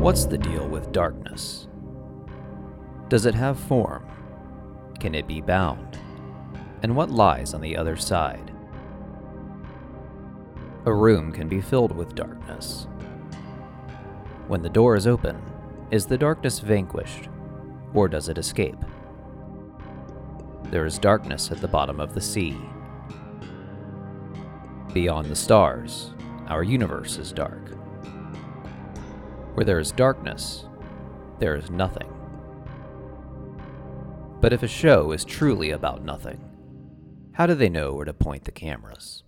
What's the deal with darkness? Does it have form? Can it be bound? And what lies on the other side? A room can be filled with darkness. When the door is open, is the darkness vanquished, or does it escape? There is darkness at the bottom of the sea. Beyond the stars, our universe is dark. Where there is darkness, there is nothing. But if a show is truly about nothing, how do they know where to point the cameras?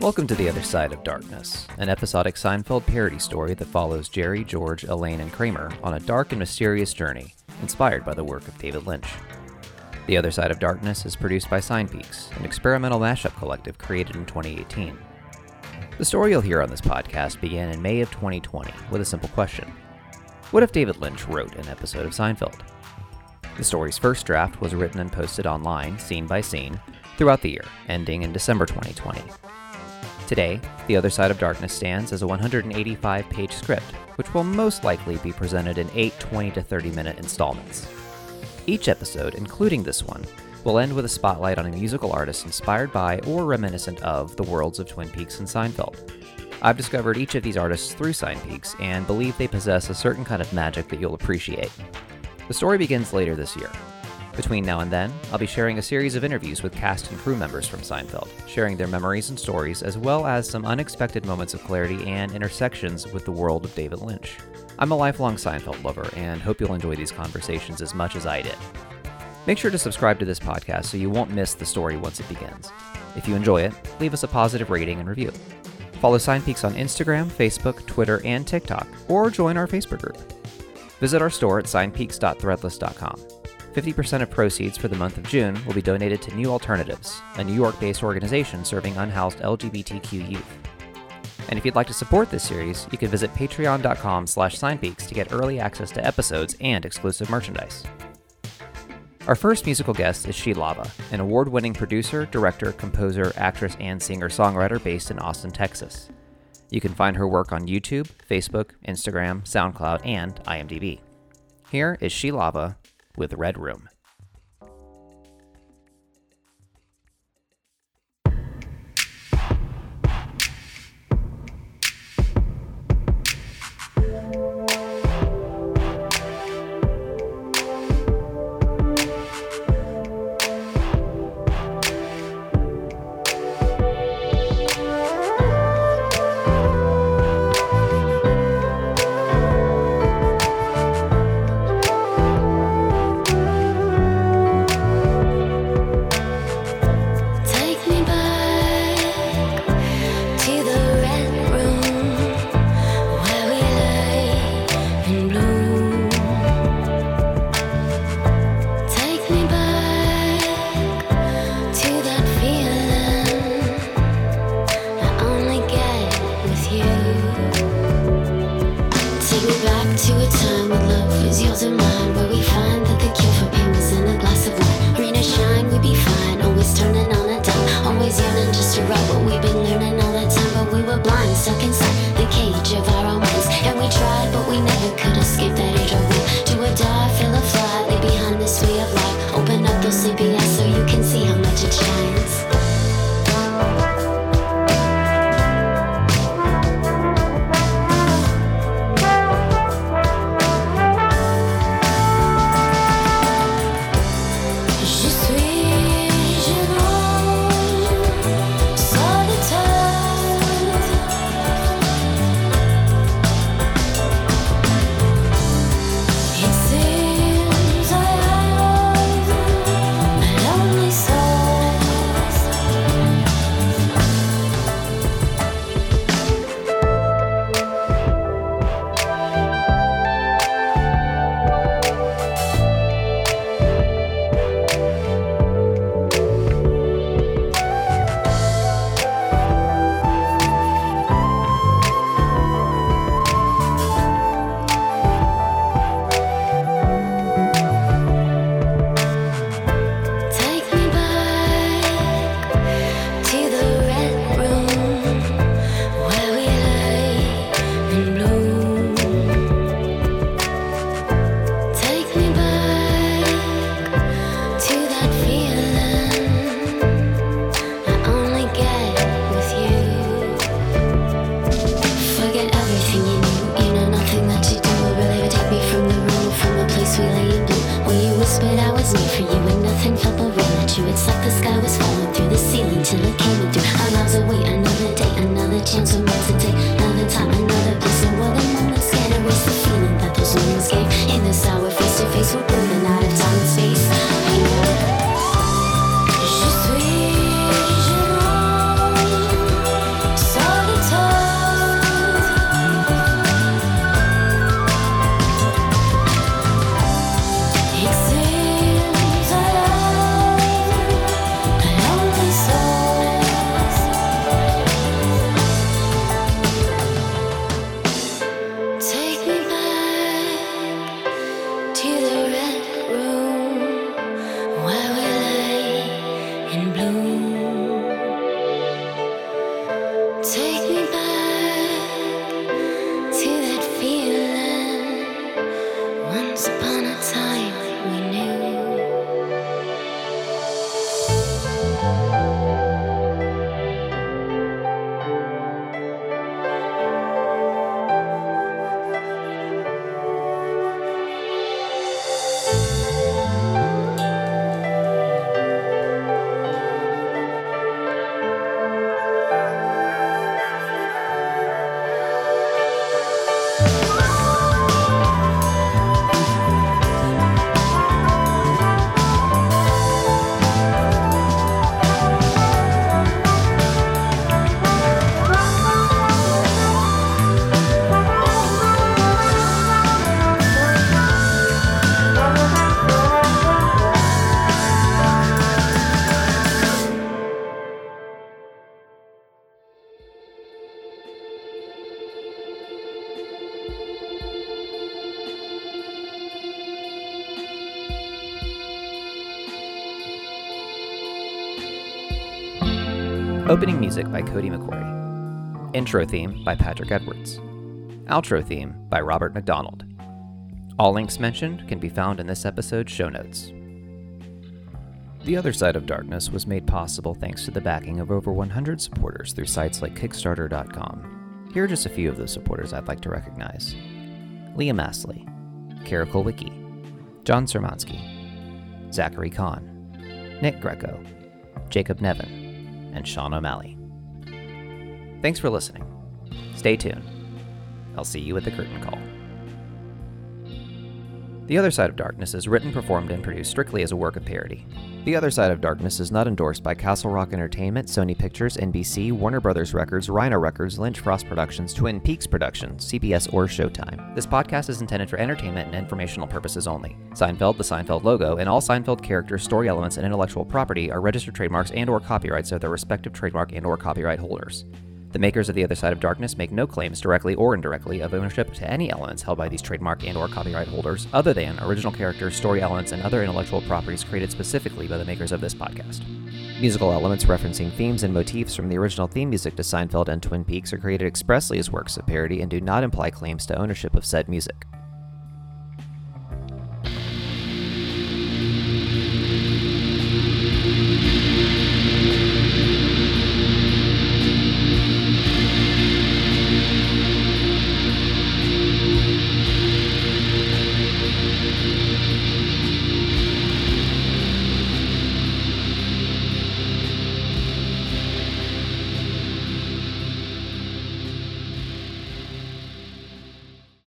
Welcome to The Other Side of Darkness, an episodic Seinfeld parody story that follows Jerry, George, Elaine, and Kramer on a dark and mysterious journey inspired by the work of David Lynch. The Other Side of Darkness is produced by Seinpeaks, an experimental mashup collective created in 2018. The story you'll hear on this podcast began in May of 2020 with a simple question What if David Lynch wrote an episode of Seinfeld? The story's first draft was written and posted online, scene by scene, throughout the year, ending in December 2020. Today, The Other Side of Darkness stands as a 185 page script, which will most likely be presented in 8 20 to 30 minute installments. Each episode, including this one, will end with a spotlight on a musical artist inspired by or reminiscent of the worlds of Twin Peaks and Seinfeld. I've discovered each of these artists through Seinpeaks and believe they possess a certain kind of magic that you'll appreciate. The story begins later this year, between now and then, I'll be sharing a series of interviews with cast and crew members from Seinfeld, sharing their memories and stories, as well as some unexpected moments of clarity and intersections with the world of David Lynch. I'm a lifelong Seinfeld lover and hope you'll enjoy these conversations as much as I did. Make sure to subscribe to this podcast so you won't miss the story once it begins. If you enjoy it, leave us a positive rating and review. Follow Seinpeaks on Instagram, Facebook, Twitter, and TikTok, or join our Facebook group. Visit our store at seinpeaks.threadless.com. 50% of proceeds for the month of June will be donated to New Alternatives, a New York based organization serving unhoused LGBTQ youth. And if you'd like to support this series, you can visit patreon.com slash seinpeaks to get early access to episodes and exclusive merchandise. Our first musical guest is Sheilava, an award winning producer, director, composer, actress, and singer songwriter based in Austin, Texas. You can find her work on YouTube, Facebook, Instagram, SoundCloud, and IMDb. Here is Sheilava with Red Room. 想怎么？Opening music by Cody McCorry. Intro theme by Patrick Edwards. Outro theme by Robert McDonald. All links mentioned can be found in this episode's show notes. The Other Side of Darkness was made possible thanks to the backing of over 100 supporters through sites like Kickstarter.com. Here are just a few of those supporters I'd like to recognize Liam Astley, Kara Kolwicki, John Sermansky, Zachary Kahn, Nick Greco, Jacob Nevin, and Sean O'Malley. Thanks for listening. Stay tuned. I'll see you at the curtain call. The Other Side of Darkness is written, performed, and produced strictly as a work of parody. The Other Side of Darkness is not endorsed by Castle Rock Entertainment, Sony Pictures, NBC, Warner Brothers Records, Rhino Records, Lynch Frost Productions, Twin Peaks Productions, CBS, or Showtime. This podcast is intended for entertainment and informational purposes only. Seinfeld, the Seinfeld logo, and all Seinfeld characters, story elements, and intellectual property are registered trademarks and/or copyrights of their respective trademark and/or copyright holders. The makers of The Other Side of Darkness make no claims directly or indirectly of ownership to any elements held by these trademark and or copyright holders other than original characters, story elements, and other intellectual properties created specifically by the makers of this podcast. Musical elements referencing themes and motifs from the original theme music to Seinfeld and Twin Peaks are created expressly as works of parody and do not imply claims to ownership of said music.